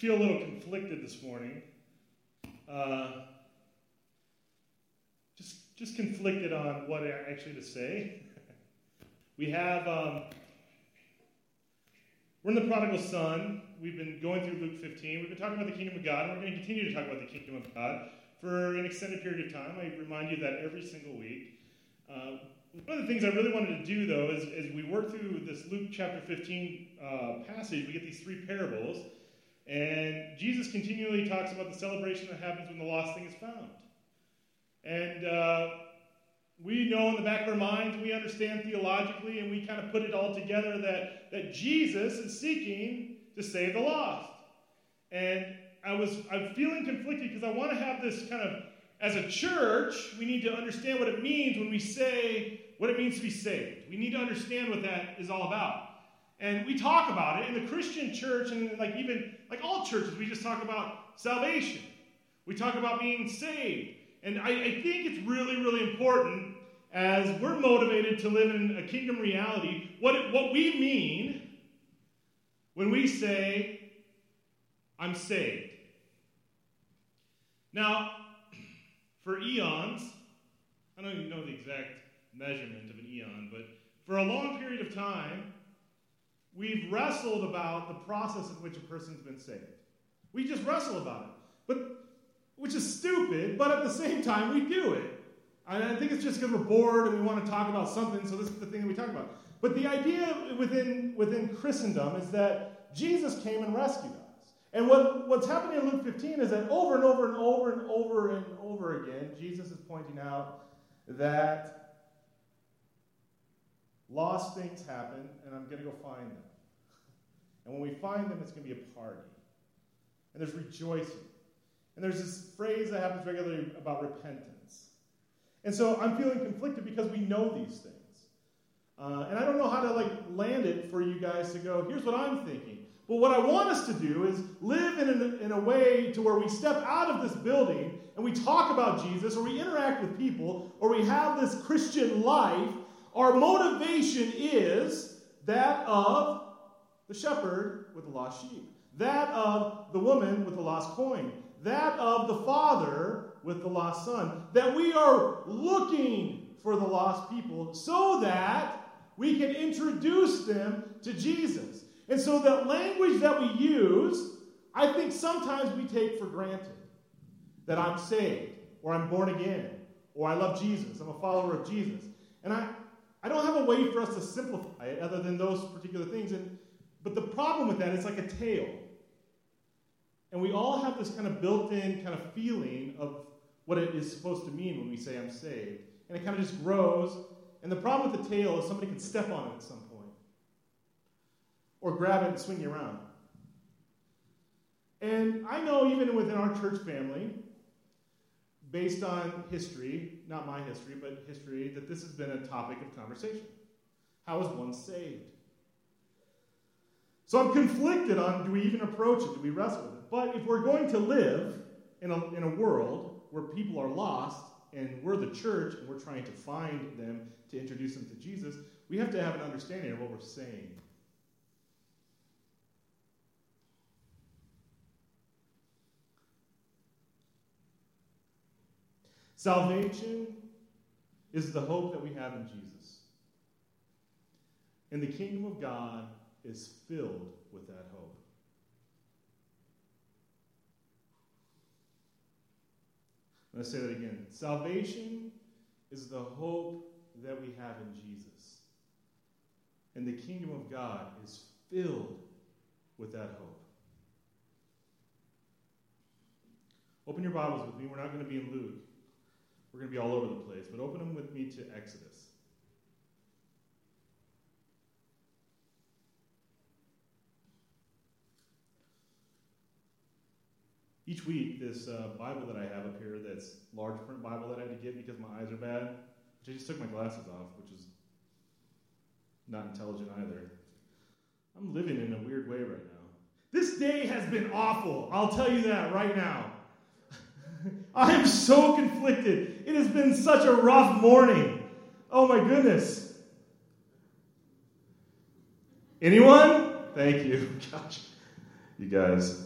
feel a little conflicted this morning. Uh, just, just conflicted on what actually to say. we have, um, we're in the prodigal son. We've been going through Luke 15. We've been talking about the kingdom of God, and we're going to continue to talk about the kingdom of God for an extended period of time. I remind you that every single week. Uh, one of the things I really wanted to do, though, is as we work through this Luke chapter 15 uh, passage, we get these three parables. And Jesus continually talks about the celebration that happens when the lost thing is found. And uh, we know in the back of our minds, we understand theologically, and we kind of put it all together that, that Jesus is seeking to save the lost. And I was I'm feeling conflicted because I want to have this kind of as a church, we need to understand what it means when we say what it means to be saved. We need to understand what that is all about. And we talk about it in the Christian church and like even like all churches, we just talk about salvation. We talk about being saved. And I, I think it's really, really important as we're motivated to live in a kingdom reality, what, what we mean when we say, I'm saved. Now, for eons, I don't even know the exact measurement of an eon, but for a long period of time, we've wrestled about the process in which a person's been saved. We just wrestle about it. But which is stupid, but at the same time we do it. And I think it's just because we're bored and we want to talk about something, so this is the thing that we talk about. But the idea within, within Christendom is that Jesus came and rescued us. And what, what's happening in Luke 15 is that over and over and over and over and over again, Jesus is pointing out that lost things happen, and I'm going to go find them. And when we find them, it's going to be a party. And there's rejoicing. And there's this phrase that happens regularly about repentance. And so I'm feeling conflicted because we know these things. Uh, and I don't know how to like land it for you guys to go, here's what I'm thinking. But what I want us to do is live in in a way to where we step out of this building and we talk about Jesus or we interact with people or we have this Christian life. Our motivation is that of the shepherd with the lost sheep, that of the woman with the lost coin, that of the father with the lost son. That we are looking for the lost people so that we can introduce them to Jesus. And so that language that we use, I think sometimes we take for granted that I'm saved, or I'm born again, or I love Jesus, I'm a follower of Jesus. And I, I don't have a way for us to simplify it other than those particular things. And, but the problem with that is like a tail. And we all have this kind of built in kind of feeling of what it is supposed to mean when we say I'm saved. And it kind of just grows. And the problem with the tail is somebody can step on it at some point or grab it and swing you around. And I know even within our church family, based on history, not my history, but history, that this has been a topic of conversation. How is one saved? So I'm conflicted on do we even approach it? Do we wrestle with it? But if we're going to live in a, in a world where people are lost and we're the church and we're trying to find them to introduce them to Jesus, we have to have an understanding of what we're saying. Salvation is the hope that we have in Jesus. And the kingdom of God is filled with that hope. I'm say that again. Salvation is the hope that we have in Jesus. And the kingdom of God is filled with that hope. Open your Bibles with me. We're not going to be in Luke. We're going to be all over the place, but open them with me to Exodus. Each week, this uh, Bible that I have up here, that's large print Bible that I had to get because my eyes are bad, which I just took my glasses off, which is not intelligent either. I'm living in a weird way right now. This day has been awful. I'll tell you that right now. I am so conflicted. It has been such a rough morning. Oh my goodness. Anyone? Thank you. Gosh, you guys.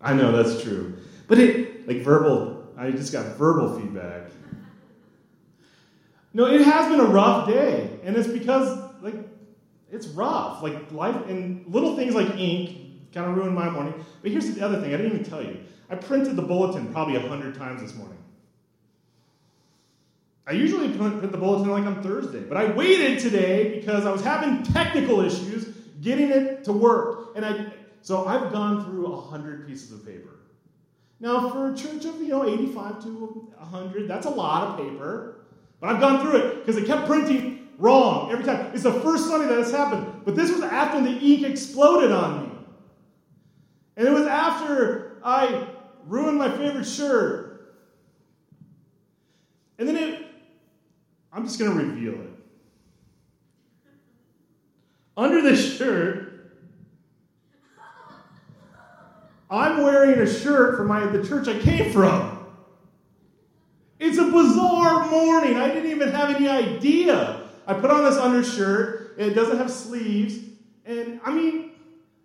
I know that's true. But it, like verbal, I just got verbal feedback. No, it has been a rough day. And it's because, like, it's rough. Like, life, and little things like ink kind of ruined my morning. But here's the other thing I didn't even tell you. I printed the bulletin probably a hundred times this morning. I usually print the bulletin like on Thursday, but I waited today because I was having technical issues getting it to work. And I, so I've gone through a hundred pieces of paper. Now, for a church of you know 85 to 100, that's a lot of paper. But I've gone through it because it kept printing wrong every time. It's the first Sunday that has happened. But this was after the ink exploded on me. And it was after I ruined my favorite shirt. And then it, I'm just going to reveal it. Under this shirt, I'm wearing a shirt from my, the church I came from. It's a bizarre morning. I didn't even have any idea. I put on this undershirt, it doesn't have sleeves, and I mean,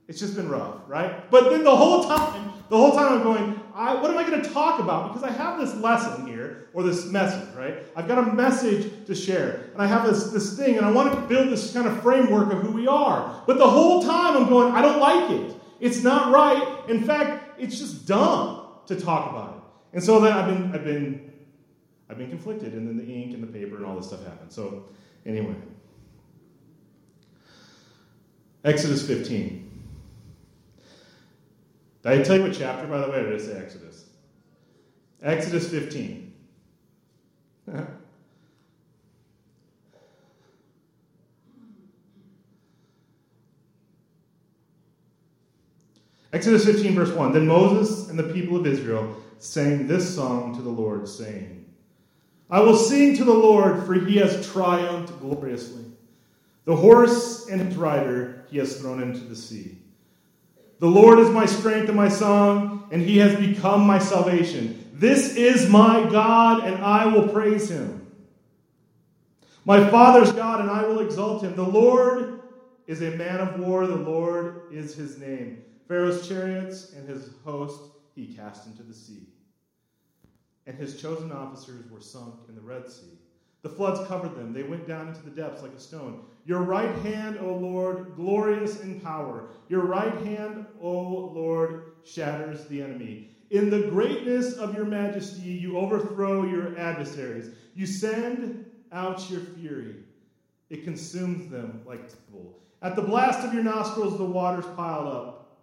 it's just been rough, right? But then the whole time, the whole time I'm going, I, what am I going to talk about? Because I have this lesson here, or this message, right? I've got a message to share, and I have this, this thing, and I want to build this kind of framework of who we are. But the whole time I'm going, I don't like it. It's not right. In fact, it's just dumb to talk about it. And so then I've been, I've been I've been conflicted, and then the ink and the paper and all this stuff happened. So, anyway. Exodus 15. Did I tell you what chapter, by the way, or did I say Exodus? Exodus 15. Exodus 15, verse 1. Then Moses and the people of Israel sang this song to the Lord, saying, I will sing to the Lord, for he has triumphed gloriously. The horse and his rider he has thrown into the sea. The Lord is my strength and my song, and he has become my salvation. This is my God, and I will praise him. My father's God, and I will exalt him. The Lord is a man of war, the Lord is his name. Pharaoh's chariots and his host he cast into the sea and his chosen officers were sunk in the Red Sea. The floods covered them. They went down into the depths like a stone. Your right hand, O Lord, glorious in power. Your right hand, O Lord, shatters the enemy. In the greatness of your majesty, you overthrow your adversaries. You send out your fury. It consumes them like wool. At the blast of your nostrils, the waters piled up.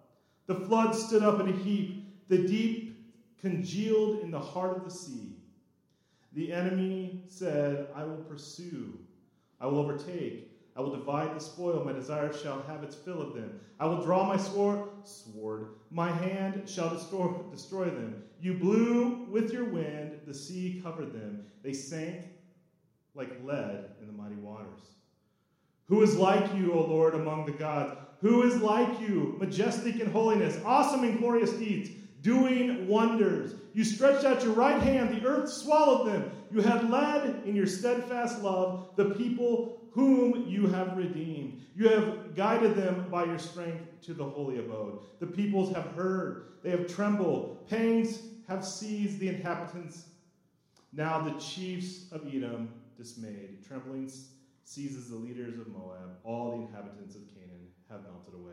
The floods stood up in a heap. The deep congealed in the heart of the sea. The enemy said, I will pursue, I will overtake, I will divide the spoil, my desire shall have its fill of them. I will draw my sword, sword, my hand shall destroy, destroy them. You blew with your wind, the sea covered them. They sank like lead in the mighty waters. Who is like you, O Lord, among the gods? Who is like you, majestic in holiness, awesome in glorious deeds? Doing wonders. You stretched out your right hand, the earth swallowed them. You had led in your steadfast love the people whom you have redeemed. You have guided them by your strength to the holy abode. The peoples have heard, they have trembled. Pangs have seized the inhabitants. Now the chiefs of Edom dismayed. Trembling seizes the leaders of Moab. All the inhabitants of Canaan have melted away.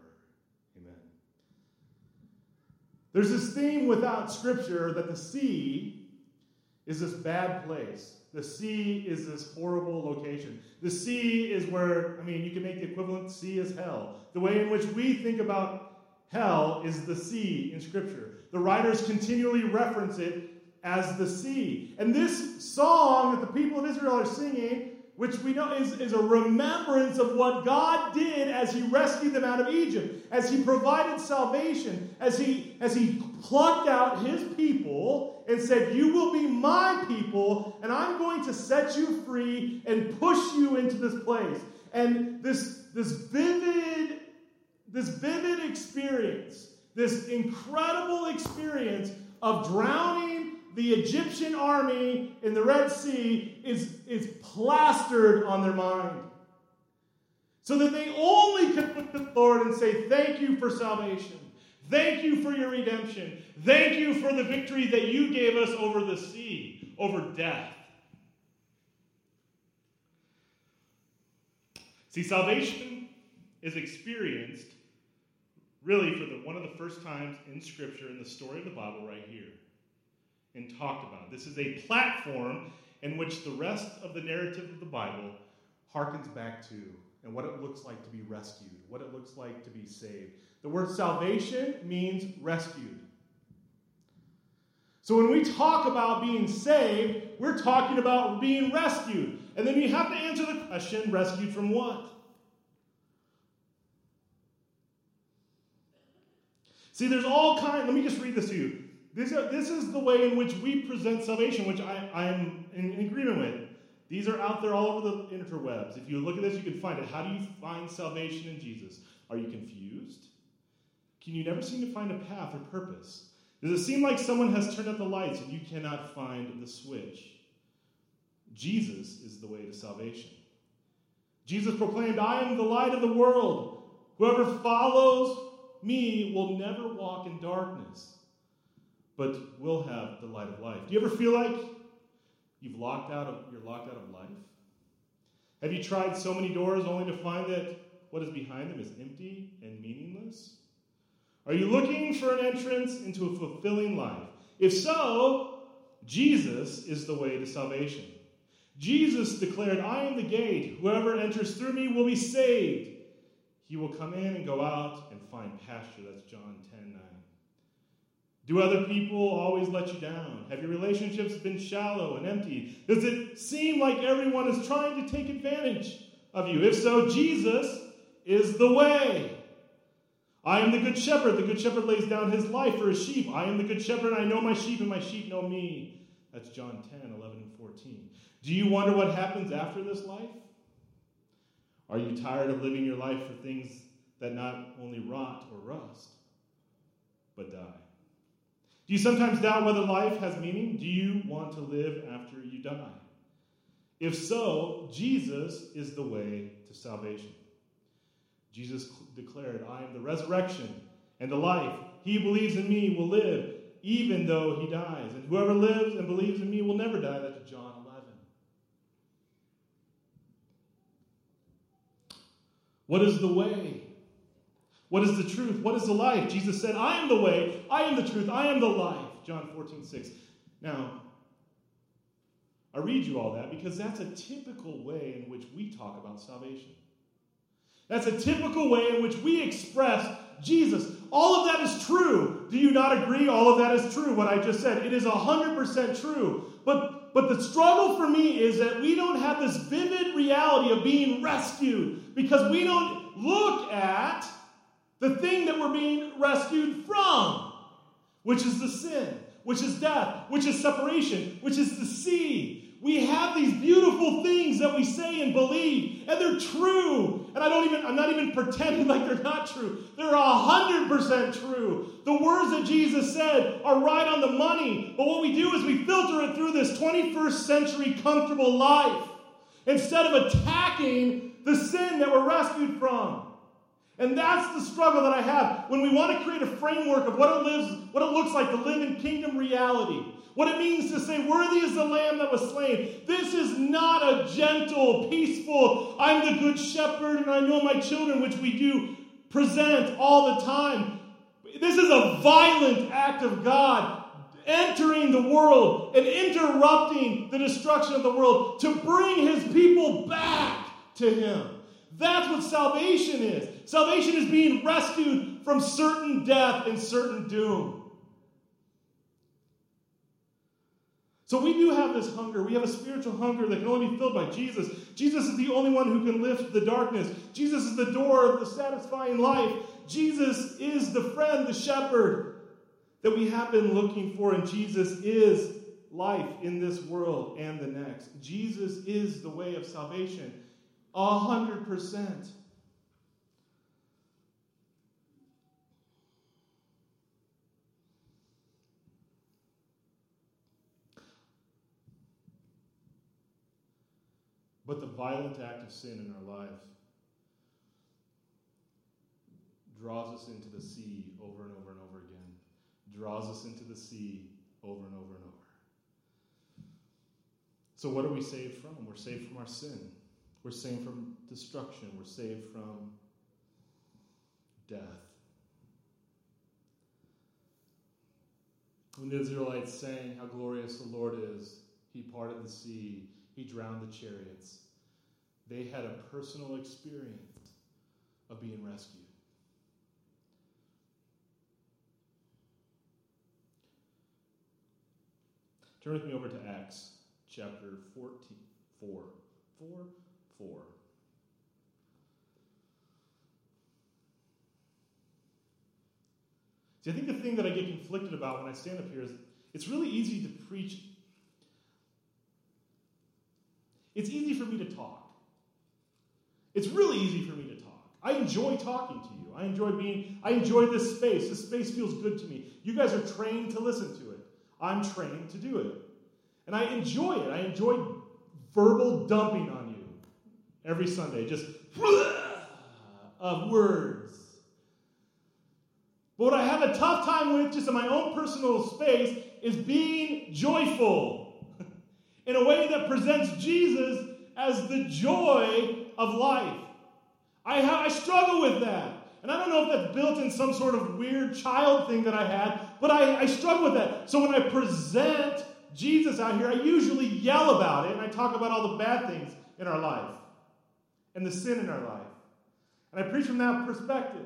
There's this theme without Scripture that the sea is this bad place. The sea is this horrible location. The sea is where, I mean, you can make the equivalent sea is hell. The way in which we think about hell is the sea in Scripture. The writers continually reference it as the sea. And this song that the people of Israel are singing which we know is, is a remembrance of what God did as He rescued them out of Egypt, as He provided salvation, as He, as he plucked out his people and said, You will be my people, and I'm going to set you free and push you into this place. And this, this vivid, this vivid experience, this incredible experience of drowning the Egyptian army in the Red Sea is, is plastered on their mind. So that they only can look to the Lord and say, Thank you for salvation. Thank you for your redemption. Thank you for the victory that you gave us over the sea, over death. See, salvation is experienced really for the one of the first times in Scripture in the story of the Bible right here and talked about. This is a platform in which the rest of the narrative of the Bible harkens back to and what it looks like to be rescued, what it looks like to be saved. The word salvation means rescued. So when we talk about being saved, we're talking about being rescued. And then you have to answer the question rescued from what? See, there's all kinds. Let me just read this to you. This, this is the way in which we present salvation, which I, I'm in agreement with. These are out there all over the interwebs. If you look at this, you can find it. How do you find salvation in Jesus? Are you confused? Can you never seem to find a path or purpose? Does it seem like someone has turned up the lights and you cannot find the switch? Jesus is the way to salvation. Jesus proclaimed, I am the light of the world. Whoever follows me will never walk in darkness, but will have the light of life. Do you ever feel like you've locked out of you're locked out of life? Have you tried so many doors only to find that what is behind them is empty and meaningless? Are you looking for an entrance into a fulfilling life? If so, Jesus is the way to salvation. Jesus declared, I am the gate. Whoever enters through me will be saved. He will come in and go out and find pasture. That's John 10 9. Do other people always let you down? Have your relationships been shallow and empty? Does it seem like everyone is trying to take advantage of you? If so, Jesus is the way. I am the good shepherd. The good shepherd lays down his life for his sheep. I am the good shepherd, and I know my sheep, and my sheep know me. That's John 10, 11, and 14. Do you wonder what happens after this life? Are you tired of living your life for things that not only rot or rust, but die? Do you sometimes doubt whether life has meaning? Do you want to live after you die? If so, Jesus is the way to salvation. Jesus declared, I am the resurrection and the life. He who believes in me will live, even though he dies. And whoever lives and believes in me will never die. That's John 11. What is the way? What is the truth? What is the life? Jesus said, I am the way, I am the truth, I am the life. John 14, 6. Now, I read you all that because that's a typical way in which we talk about salvation. That's a typical way in which we express Jesus. All of that is true. Do you not agree? All of that is true, what I just said. It is 100% true. But, but the struggle for me is that we don't have this vivid reality of being rescued because we don't look at the thing that we're being rescued from, which is the sin, which is death, which is separation, which is the sea, we have these beautiful things that we say and believe, and they're true. And I don't even, I'm not even pretending like they're not true. They're hundred percent true. The words that Jesus said are right on the money. But what we do is we filter it through this 21st century comfortable life instead of attacking the sin that we're rescued from. And that's the struggle that I have when we want to create a framework of what it lives, what it looks like to live in kingdom reality. What it means to say, Worthy is the Lamb that was slain. This is not a gentle, peaceful, I'm the good shepherd and I know my children, which we do present all the time. This is a violent act of God entering the world and interrupting the destruction of the world to bring his people back to him. That's what salvation is. Salvation is being rescued from certain death and certain doom. So we do have this hunger. We have a spiritual hunger that can only be filled by Jesus. Jesus is the only one who can lift the darkness. Jesus is the door of the satisfying life. Jesus is the friend, the shepherd that we have been looking for and Jesus is life in this world and the next. Jesus is the way of salvation. A hundred percent. But the violent act of sin in our life draws us into the sea over and over and over again, draws us into the sea over and over and over. So, what are we saved from? We're saved from our sin. We're saved from destruction. We're saved from death. When the Israelites sang how glorious the Lord is, He parted the sea, He drowned the chariots. They had a personal experience of being rescued. Turn with me over to Acts chapter 14, 4. 4, 4. See, I think the thing that I get conflicted about when I stand up here is it's really easy to preach. It's easy for me to talk. It's really easy for me to talk. I enjoy talking to you. I enjoy being, I enjoy this space. This space feels good to me. You guys are trained to listen to it. I'm trained to do it. And I enjoy it. I enjoy verbal dumping on you every Sunday, just of words. But what I have a tough time with, just in my own personal space, is being joyful in a way that presents Jesus as the joy of life. I, I struggle with that. And I don't know if that's built in some sort of weird child thing that I had, but I, I struggle with that. So when I present Jesus out here, I usually yell about it and I talk about all the bad things in our life and the sin in our life. And I preach from that perspective.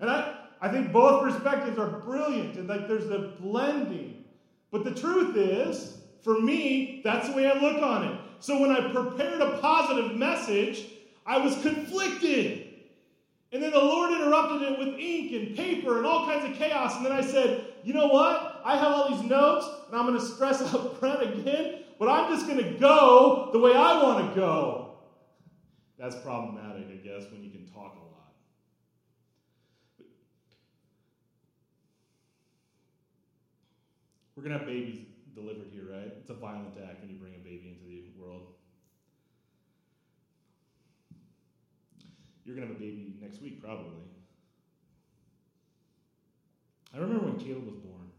And I, I think both perspectives are brilliant and like there's a blending. But the truth is, for me, that's the way I look on it. So when I prepared a positive message, I was conflicted. And then the Lord interrupted it with ink and paper and all kinds of chaos. And then I said, you know what? I have all these notes, and I'm going to stress out Brent again, but I'm just going to go the way I want to go. That's problematic, I guess, when you can talk a lot. We're going to have babies delivered here, right? It's a violent act when you bring a baby into the world. You're going to have a baby next week, probably. I remember when Caleb was born,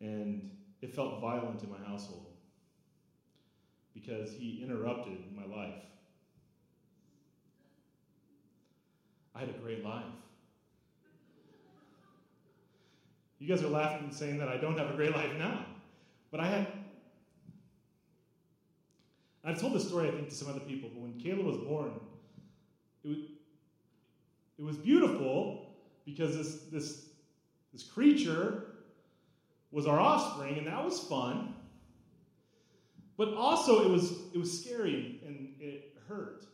and it felt violent in my household because he interrupted my life. I had a great life. You guys are laughing and saying that I don't have a great life now. But I had. I've told this story, I think, to some other people, but when Caleb was born, it was, it was beautiful because this, this, this creature was our offspring, and that was fun. But also, it was, it was scary and it hurt.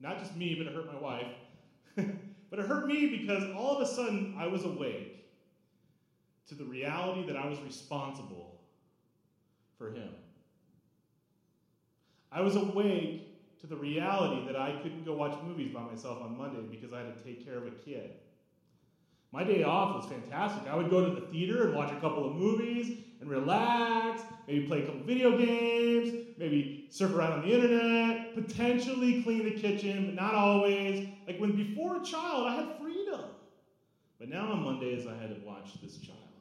Not just me, but it hurt my wife. but it hurt me because all of a sudden I was awake to the reality that I was responsible for him. I was awake to the reality that I couldn't go watch movies by myself on Monday because I had to take care of a kid. My day off was fantastic. I would go to the theater and watch a couple of movies and relax, maybe play a couple video games, maybe surf around on the internet, potentially clean the kitchen, but not always. Like when before a child, I had freedom. But now on Mondays, I had to watch this child.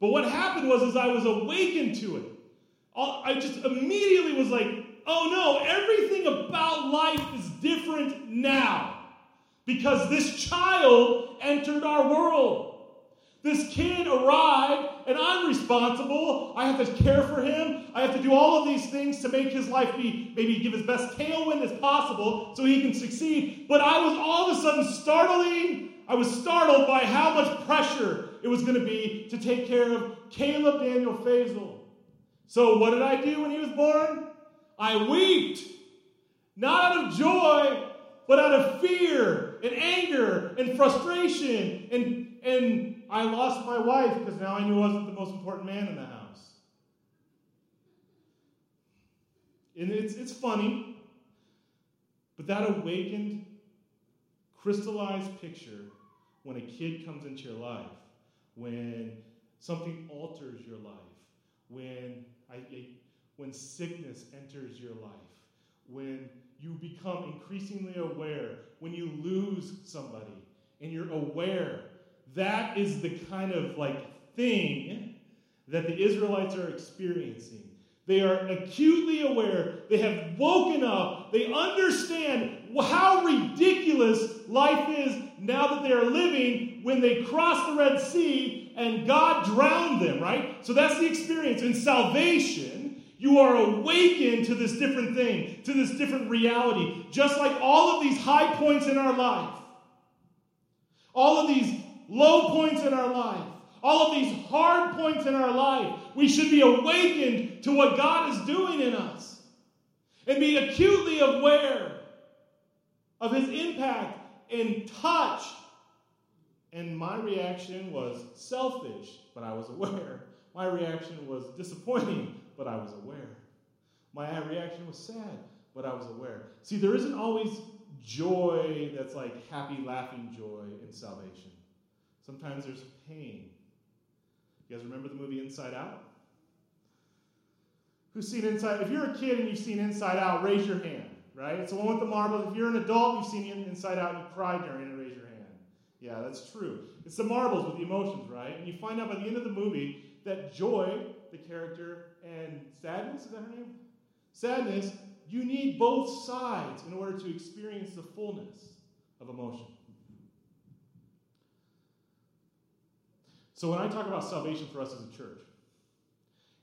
But what happened was, as I was awakened to it, I just immediately was like, oh no, everything about life is different now. Because this child entered our world. This kid arrived, and I'm responsible. I have to care for him. I have to do all of these things to make his life be, maybe give his best tailwind as possible so he can succeed. But I was all of a sudden startling. I was startled by how much pressure it was going to be to take care of Caleb Daniel Faisal. So, what did I do when he was born? I wept, not out of joy, but out of fear and anger and frustration. And, and I lost my wife because now I knew I wasn't the most important man in the house. And it's, it's funny, but that awakened, crystallized picture when a kid comes into your life, when something alters your life, when, I, when sickness enters your life, when you become increasingly aware, when you lose somebody and you're aware, that is the kind of like thing that the Israelites are experiencing. They are acutely aware. They have woken up. They understand how ridiculous life is now that they are living when they crossed the Red Sea and God drowned them, right? So that's the experience. In salvation, you are awakened to this different thing, to this different reality. Just like all of these high points in our life, all of these low points in our life, all of these hard points in our life, we should be awakened to what God is doing in us and be acutely aware of His impact and touch. And my reaction was selfish, but I was aware. My reaction was disappointing, but I was aware. My reaction was sad, but I was aware. See, there isn't always joy that's like happy, laughing joy in salvation. Sometimes there's pain. You guys remember the movie Inside Out? Who's seen Inside? If you're a kid and you've seen Inside Out, raise your hand. Right? It's the one with the marbles. If you're an adult, you've seen Inside Out, you cried during it. Yeah, that's true. It's the marbles with the emotions, right? And you find out by the end of the movie that Joy, the character, and Sadness, is that her name? Sadness, you need both sides in order to experience the fullness of emotion. So when I talk about salvation for us as a church,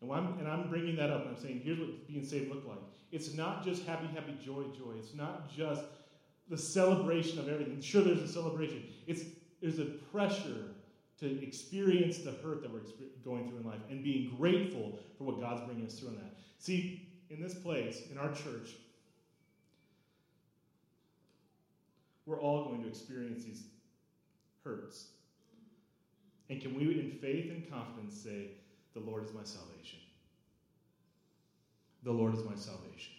and I'm, and I'm bringing that up, and I'm saying, here's what being saved looked like. It's not just happy, happy, joy, joy. It's not just the celebration of everything. Sure, there's a celebration. It's there's a pressure to experience the hurt that we're going through in life and being grateful for what God's bringing us through in that. See, in this place, in our church, we're all going to experience these hurts. And can we, in faith and confidence, say, The Lord is my salvation? The Lord is my salvation.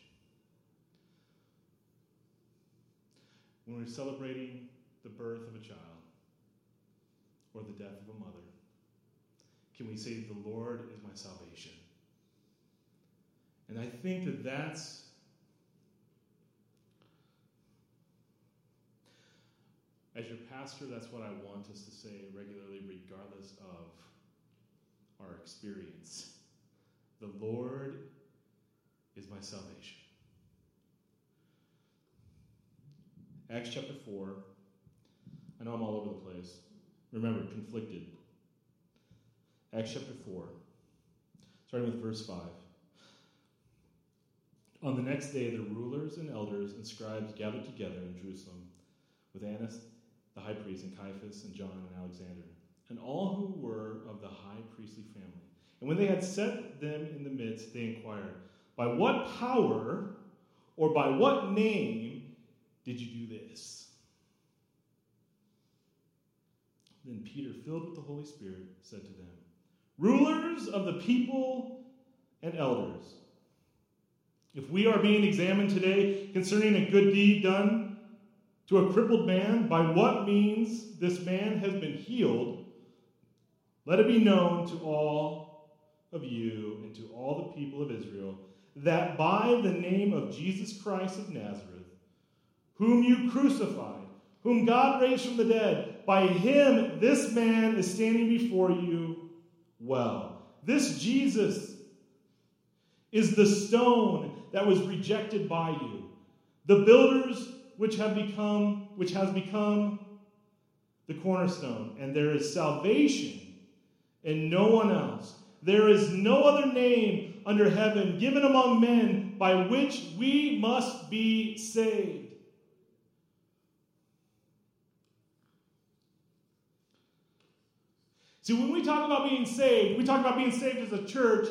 When we're celebrating the birth of a child or the death of a mother, can we say, The Lord is my salvation? And I think that that's as your pastor, that's what I want us to say regularly, regardless of our experience. The Lord is my salvation. Acts chapter 4. I know I'm all over the place. Remember, conflicted. Acts chapter 4, starting with verse 5. On the next day, the rulers and elders and scribes gathered together in Jerusalem with Annas the high priest and Caiaphas and John and Alexander, and all who were of the high priestly family. And when they had set them in the midst, they inquired, By what power or by what name did you do this? Then Peter, filled with the Holy Spirit, said to them, Rulers of the people and elders, if we are being examined today concerning a good deed done to a crippled man, by what means this man has been healed, let it be known to all of you and to all the people of Israel that by the name of Jesus Christ of Nazareth, whom you crucified, whom God raised from the dead, by him this man is standing before you well. This Jesus is the stone that was rejected by you. The builders which have become which has become the cornerstone and there is salvation in no one else there is no other name under heaven given among men by which we must be saved See, when we talk about being saved, we talk about being saved as a church.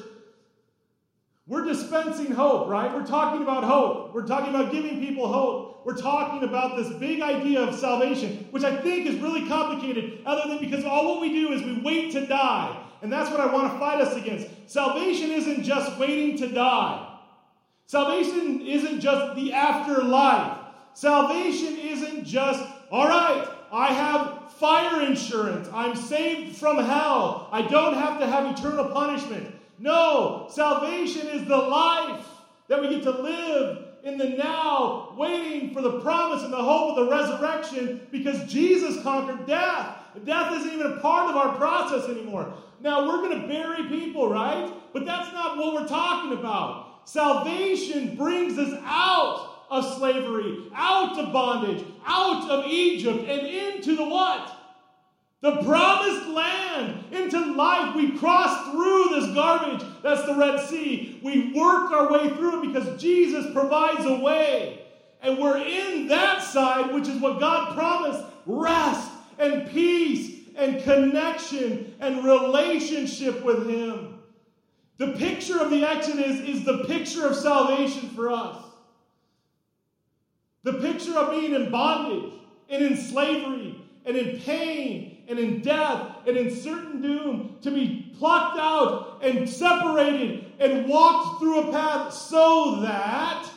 We're dispensing hope, right? We're talking about hope. We're talking about giving people hope. We're talking about this big idea of salvation, which I think is really complicated, other than because all what we do is we wait to die. And that's what I want to fight us against. Salvation isn't just waiting to die, salvation isn't just the afterlife. Salvation isn't just, all right, I have fire insurance. I'm saved from hell. I don't have to have eternal punishment. No, salvation is the life that we get to live in the now, waiting for the promise and the hope of the resurrection because Jesus conquered death. Death isn't even a part of our process anymore. Now, we're going to bury people, right? But that's not what we're talking about. Salvation brings us out of slavery, out of bondage, out of Egypt, and into the what? The promised land into life. We cross through this garbage. That's the Red Sea. We work our way through it because Jesus provides a way. And we're in that side, which is what God promised rest and peace and connection and relationship with Him. The picture of the Exodus is the picture of salvation for us. The picture of being in bondage and in slavery and in pain and in death and in certain doom to be plucked out and separated and walked through a path so that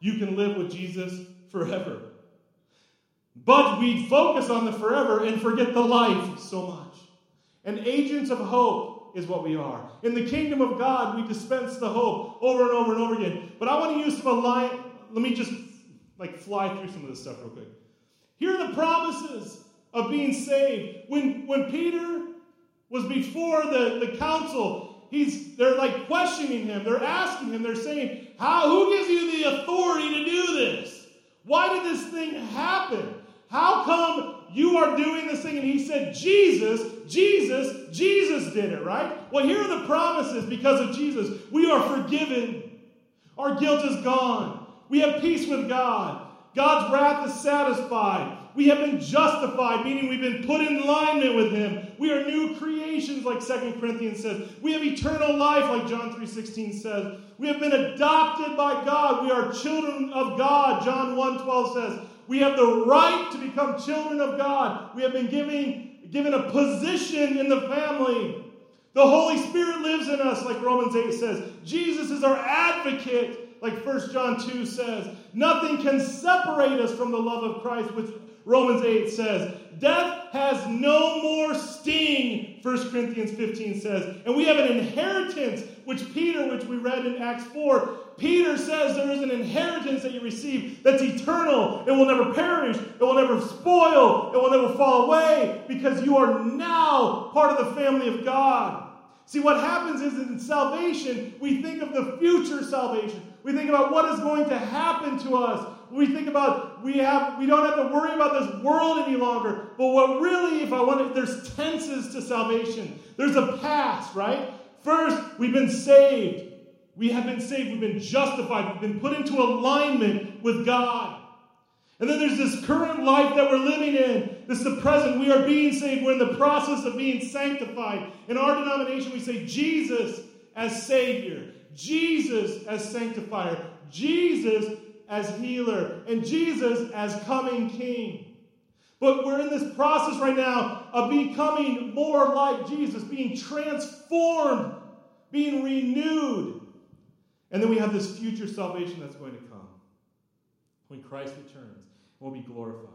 you can live with Jesus forever. But we focus on the forever and forget the life so much. And agents of hope is what we are. In the kingdom of God, we dispense the hope over and over and over again. But I want to use some line. Let me just like fly through some of this stuff real quick. Here are the promises of being saved. When, when Peter was before the, the council, he's, they're like questioning him. They're asking him, they're saying, How, who gives you the authority to do this? Why did this thing happen? How come you are doing this thing? And he said, Jesus, Jesus, Jesus did it, right? Well, here are the promises because of Jesus. We are forgiven. Our guilt is gone. We have peace with God. God's wrath is satisfied. We have been justified, meaning we've been put in alignment with Him. We are new creations, like 2 Corinthians says. We have eternal life, like John 3.16 says. We have been adopted by God. We are children of God, John 1.12 says. We have the right to become children of God. We have been given, given a position in the family. The Holy Spirit lives in us, like Romans 8 says. Jesus is our advocate, like 1 John 2 says. Nothing can separate us from the love of Christ, which Romans 8 says. Death has no more sting, 1 Corinthians 15 says. And we have an inheritance, which Peter, which we read in Acts 4, Peter says there is an inheritance that you receive that's eternal. It will never perish. It will never spoil. It will never fall away because you are now part of the family of God. See, what happens is in salvation, we think of the future salvation. We think about what is going to happen to us. We think about we have we don't have to worry about this world any longer. But what really, if I want to, there's tenses to salvation. There's a past, right? First, we've been saved. We have been saved. We've been justified. We've been put into alignment with God. And then there's this current life that we're living in. This is the present. We are being saved. We're in the process of being sanctified. In our denomination, we say Jesus as Savior, Jesus as Sanctifier, Jesus as Healer, and Jesus as coming King. But we're in this process right now of becoming more like Jesus, being transformed, being renewed. And then we have this future salvation that's going to come when Christ returns and we'll be glorified.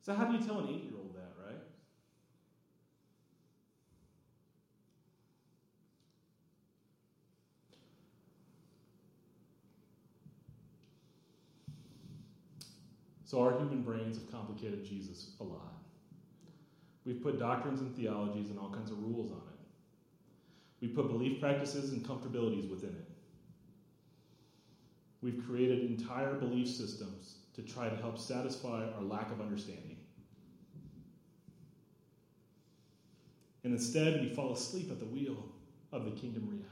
So, how do you tell an eight year old that, right? So, our human brains have complicated Jesus a lot. We've put doctrines and theologies and all kinds of rules on it. We put belief practices and comfortabilities within it. We've created entire belief systems to try to help satisfy our lack of understanding. And instead, we fall asleep at the wheel of the kingdom reality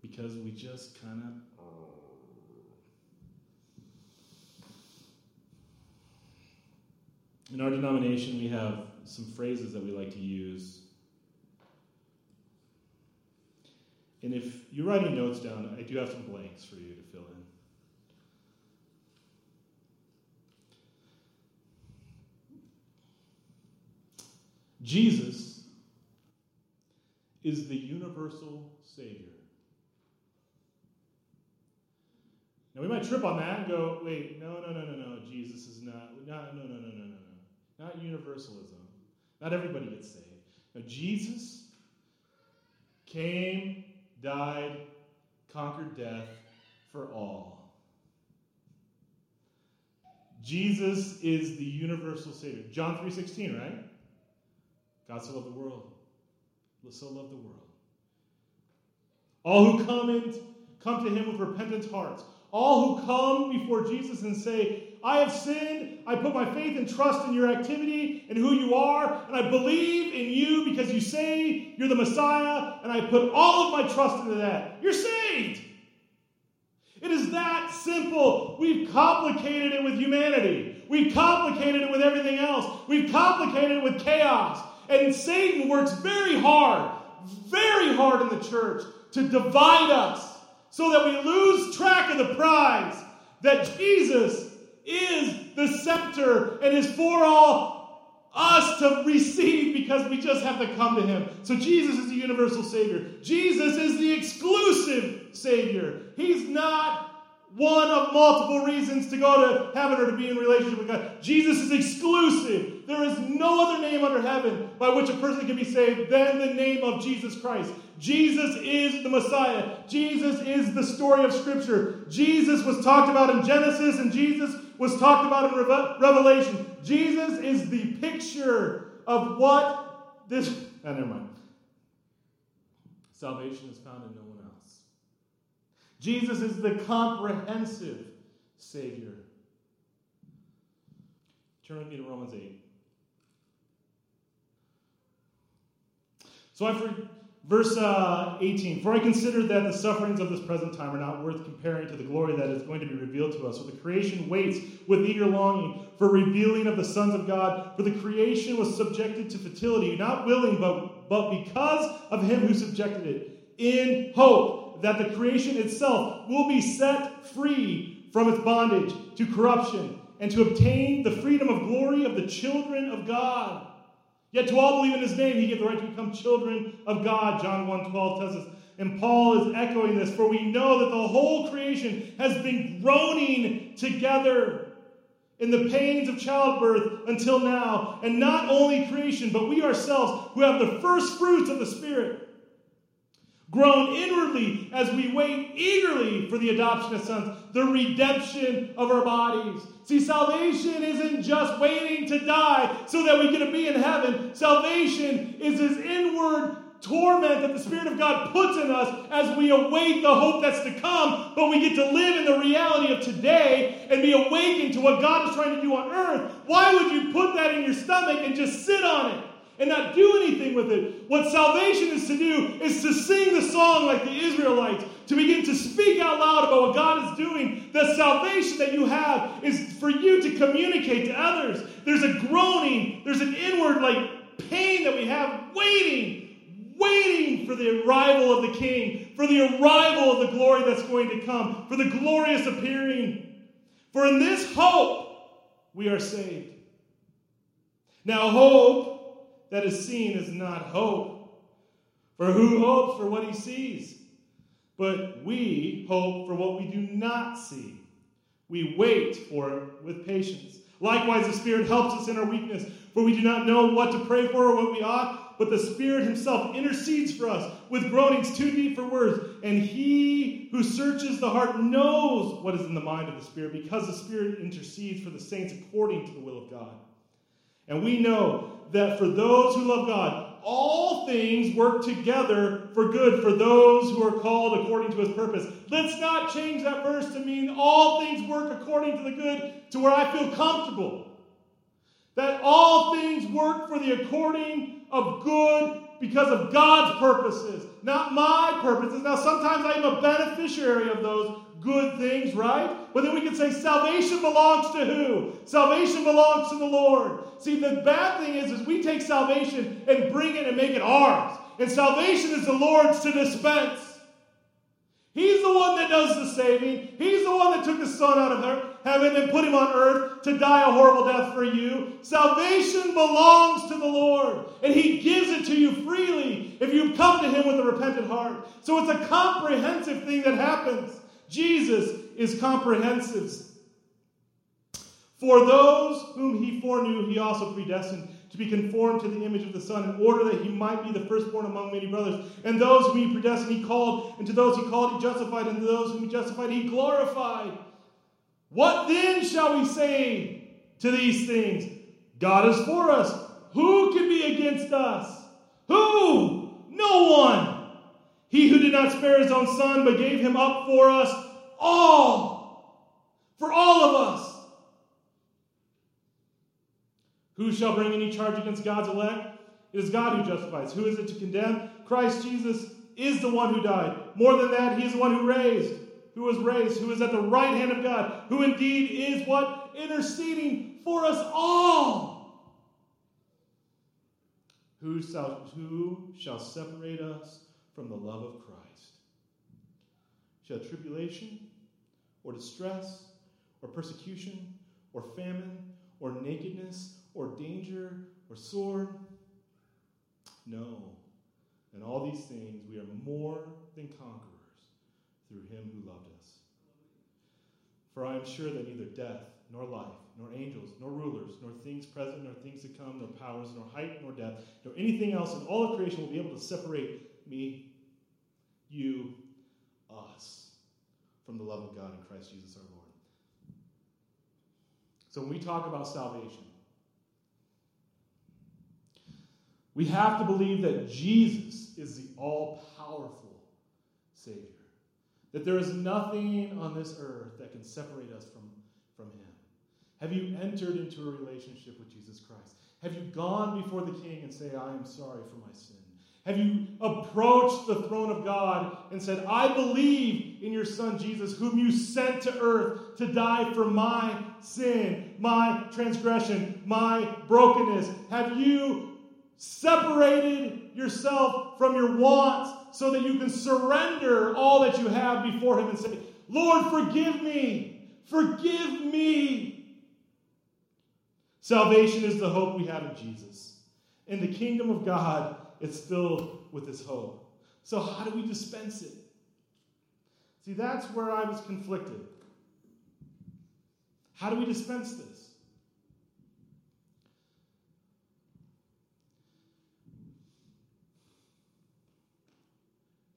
because we just kind of. In our denomination, we have some phrases that we like to use And if you're writing notes down, I do have some blanks for you to fill in. Jesus is the universal Savior. Now we might trip on that and go, wait, no, no, no, no, no. Jesus is not, no, no, no, no, no, no. Not universalism. Not everybody gets saved. Now Jesus came, died, conquered death for all. Jesus is the universal Savior. John 3.16, right? God so loved the world. So loved the world. All who come and come to him with repentant hearts. All who come before Jesus and say, I have sinned. I put my faith and trust in your activity and who you are, and I believe in you because you say you're the Messiah, and I put all of my trust into that. You're saved. It is that simple. We've complicated it with humanity. We've complicated it with everything else. We've complicated it with chaos. And Satan works very hard, very hard in the church to divide us so that we lose track of the prize that Jesus is the scepter and is for all us to receive because we just have to come to him. So Jesus is the universal Savior. Jesus is the exclusive Savior. He's not one of multiple reasons to go to heaven or to be in relationship with God. Jesus is exclusive. There is no other name under heaven by which a person can be saved than the name of Jesus Christ. Jesus is the Messiah. Jesus is the story of Scripture. Jesus was talked about in Genesis, and Jesus was talked about in Revelation. Jesus is the picture of what this. Oh, never mind. Salvation is found in no one else. Jesus is the comprehensive Savior. Turn with me to Romans 8. So I Verse uh, 18 For I consider that the sufferings of this present time are not worth comparing to the glory that is going to be revealed to us. For the creation waits with eager longing for revealing of the sons of God. For the creation was subjected to fertility, not willing, but, but because of him who subjected it, in hope that the creation itself will be set free from its bondage to corruption and to obtain the freedom of glory of the children of God. Yet to all believe in his name, he gave the right to become children of God. John 1 12 tells us. And Paul is echoing this, for we know that the whole creation has been groaning together in the pains of childbirth until now. And not only creation, but we ourselves who have the first fruits of the Spirit groan inwardly as we wait eagerly for the adoption of sons, the redemption of our bodies. See, salvation isn't just waiting to die so that we get to be in heaven. Salvation is this inward torment that the Spirit of God puts in us as we await the hope that's to come, but we get to live in the reality of today and be awakened to what God is trying to do on earth. Why would you put that in your stomach and just sit on it? And not do anything with it. What salvation is to do is to sing the song like the Israelites, to begin to speak out loud about what God is doing. The salvation that you have is for you to communicate to others. There's a groaning, there's an inward like pain that we have waiting, waiting for the arrival of the King, for the arrival of the glory that's going to come, for the glorious appearing. For in this hope we are saved. Now, hope that is seen is not hope. For who hopes for what he sees? But we hope for what we do not see. We wait for it with patience. Likewise, the Spirit helps us in our weakness, for we do not know what to pray for or what we ought, but the Spirit Himself intercedes for us with groanings too deep for words. And He who searches the heart knows what is in the mind of the Spirit, because the Spirit intercedes for the saints according to the will of God. And we know that for those who love God, all things work together for good for those who are called according to his purpose. Let's not change that verse to mean all things work according to the good to where I feel comfortable. That all things work for the according of good because of God's purposes, not my purposes. Now, sometimes I am a beneficiary of those good things, right? But then we can say salvation belongs to who? Salvation belongs to the Lord. See, the bad thing is, is we take salvation and bring it and make it ours. And salvation is the Lord's to dispense. He's the one that does the saving. He's the one that took the Son out of heaven and put him on earth to die a horrible death for you. Salvation belongs to the Lord, and He gives it to you freely if you come to Him with a repentant heart. So it's a comprehensive thing that happens. Jesus is comprehensive. For those whom He foreknew, He also predestined to be conformed to the image of the Son, in order that he might be the firstborn among many brothers. And those whom he predestined, he called, and to those he called, he justified, and to those whom he justified, he glorified. What then shall we say to these things? God is for us. Who can be against us? Who? No one. He who did not spare his own son, but gave him up for us all. For all of us. Who shall bring any charge against God's elect? It is God who justifies. Who is it to condemn? Christ Jesus is the one who died. More than that, he is the one who raised, who was raised, who is at the right hand of God, who indeed is what? Interceding for us all. Who shall, who shall separate us from the love of Christ? Shall tribulation, or distress, or persecution, or famine, or nakedness, or danger or sword? No. In all these things, we are more than conquerors through him who loved us. For I am sure that neither death, nor life, nor angels, nor rulers, nor things present, nor things to come, nor powers, nor height, nor depth, nor anything else in all of creation will be able to separate me, you, us, from the love of God in Christ Jesus our Lord. So when we talk about salvation, We have to believe that Jesus is the all powerful Savior. That there is nothing on this earth that can separate us from, from Him. Have you entered into a relationship with Jesus Christ? Have you gone before the King and say, I am sorry for my sin? Have you approached the throne of God and said, I believe in your Son Jesus, whom you sent to earth to die for my sin, my transgression, my brokenness? Have you separated yourself from your wants so that you can surrender all that you have before Him and say, Lord, forgive me. Forgive me. Salvation is the hope we have in Jesus. In the kingdom of God is filled with this hope. So, how do we dispense it? See, that's where I was conflicted. How do we dispense this?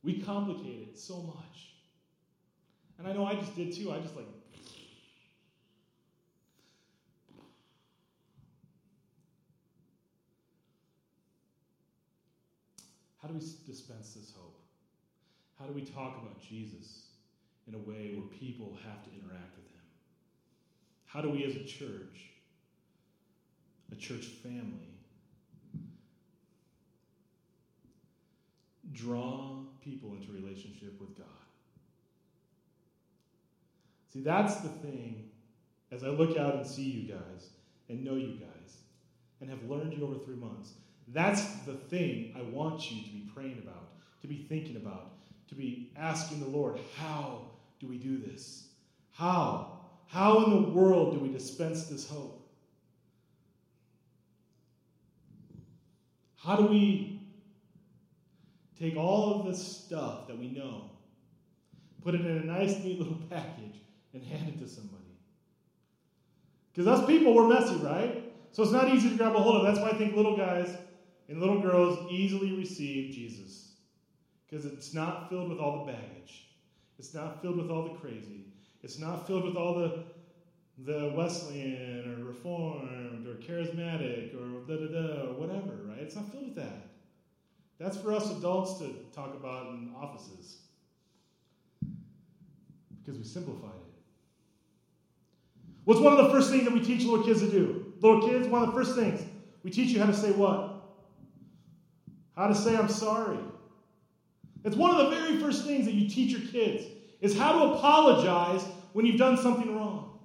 We complicate it so much. And I know I just did too. I just like. How do we dispense this hope? How do we talk about Jesus in a way where people have to interact with him? How do we, as a church, a church family, draw people into relationship with God. See, that's the thing as I look out and see you guys and know you guys and have learned you over three months. That's the thing I want you to be praying about, to be thinking about, to be asking the Lord, how do we do this? How? How in the world do we dispense this hope? How do we take all of this stuff that we know, put it in a nice, neat little package, and hand it to somebody. Because us people, we're messy, right? So it's not easy to grab a hold of. That's why I think little guys and little girls easily receive Jesus. Because it's not filled with all the baggage. It's not filled with all the crazy. It's not filled with all the the Wesleyan or Reformed or charismatic or da da da or whatever, right? It's not filled with that. That's for us adults to talk about in offices because we simplified it. What's one of the first things that we teach little kids to do? Little kids, one of the first things we teach you how to say what? How to say I'm sorry. It's one of the very first things that you teach your kids is how to apologize when you've done something wrong.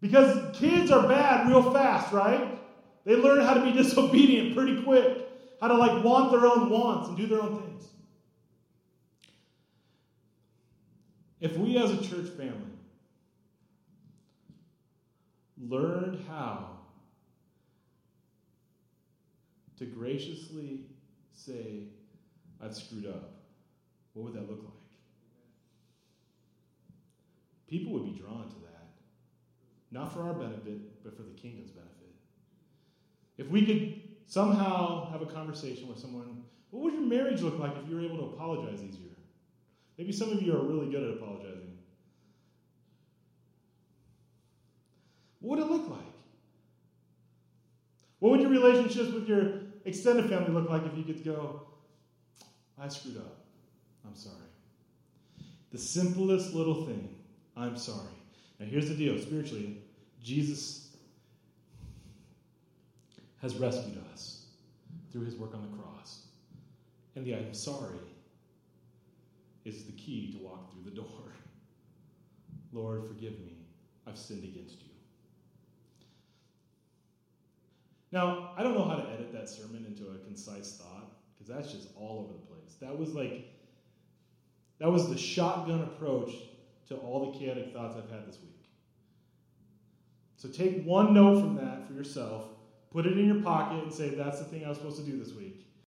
Because kids are bad real fast, right? They learn how to be disobedient pretty quick, how to like want their own wants and do their own things. If we as a church family learned how to graciously say, I've screwed up, what would that look like? People would be drawn to that. Not for our benefit, but for the kingdom's benefit. If we could somehow have a conversation with someone, what would your marriage look like if you were able to apologize easier? Maybe some of you are really good at apologizing. What would it look like? What would your relationships with your extended family look like if you could go, I screwed up. I'm sorry. The simplest little thing, I'm sorry. Now, here's the deal spiritually, Jesus has rescued us through his work on the cross. And the I'm sorry is the key to walk through the door. Lord, forgive me. I've sinned against you. Now, I don't know how to edit that sermon into a concise thought because that's just all over the place. That was like, that was the shotgun approach to all the chaotic thoughts I've had this week. So take one note from that for yourself, put it in your pocket, and say, that's the thing I was supposed to do this week.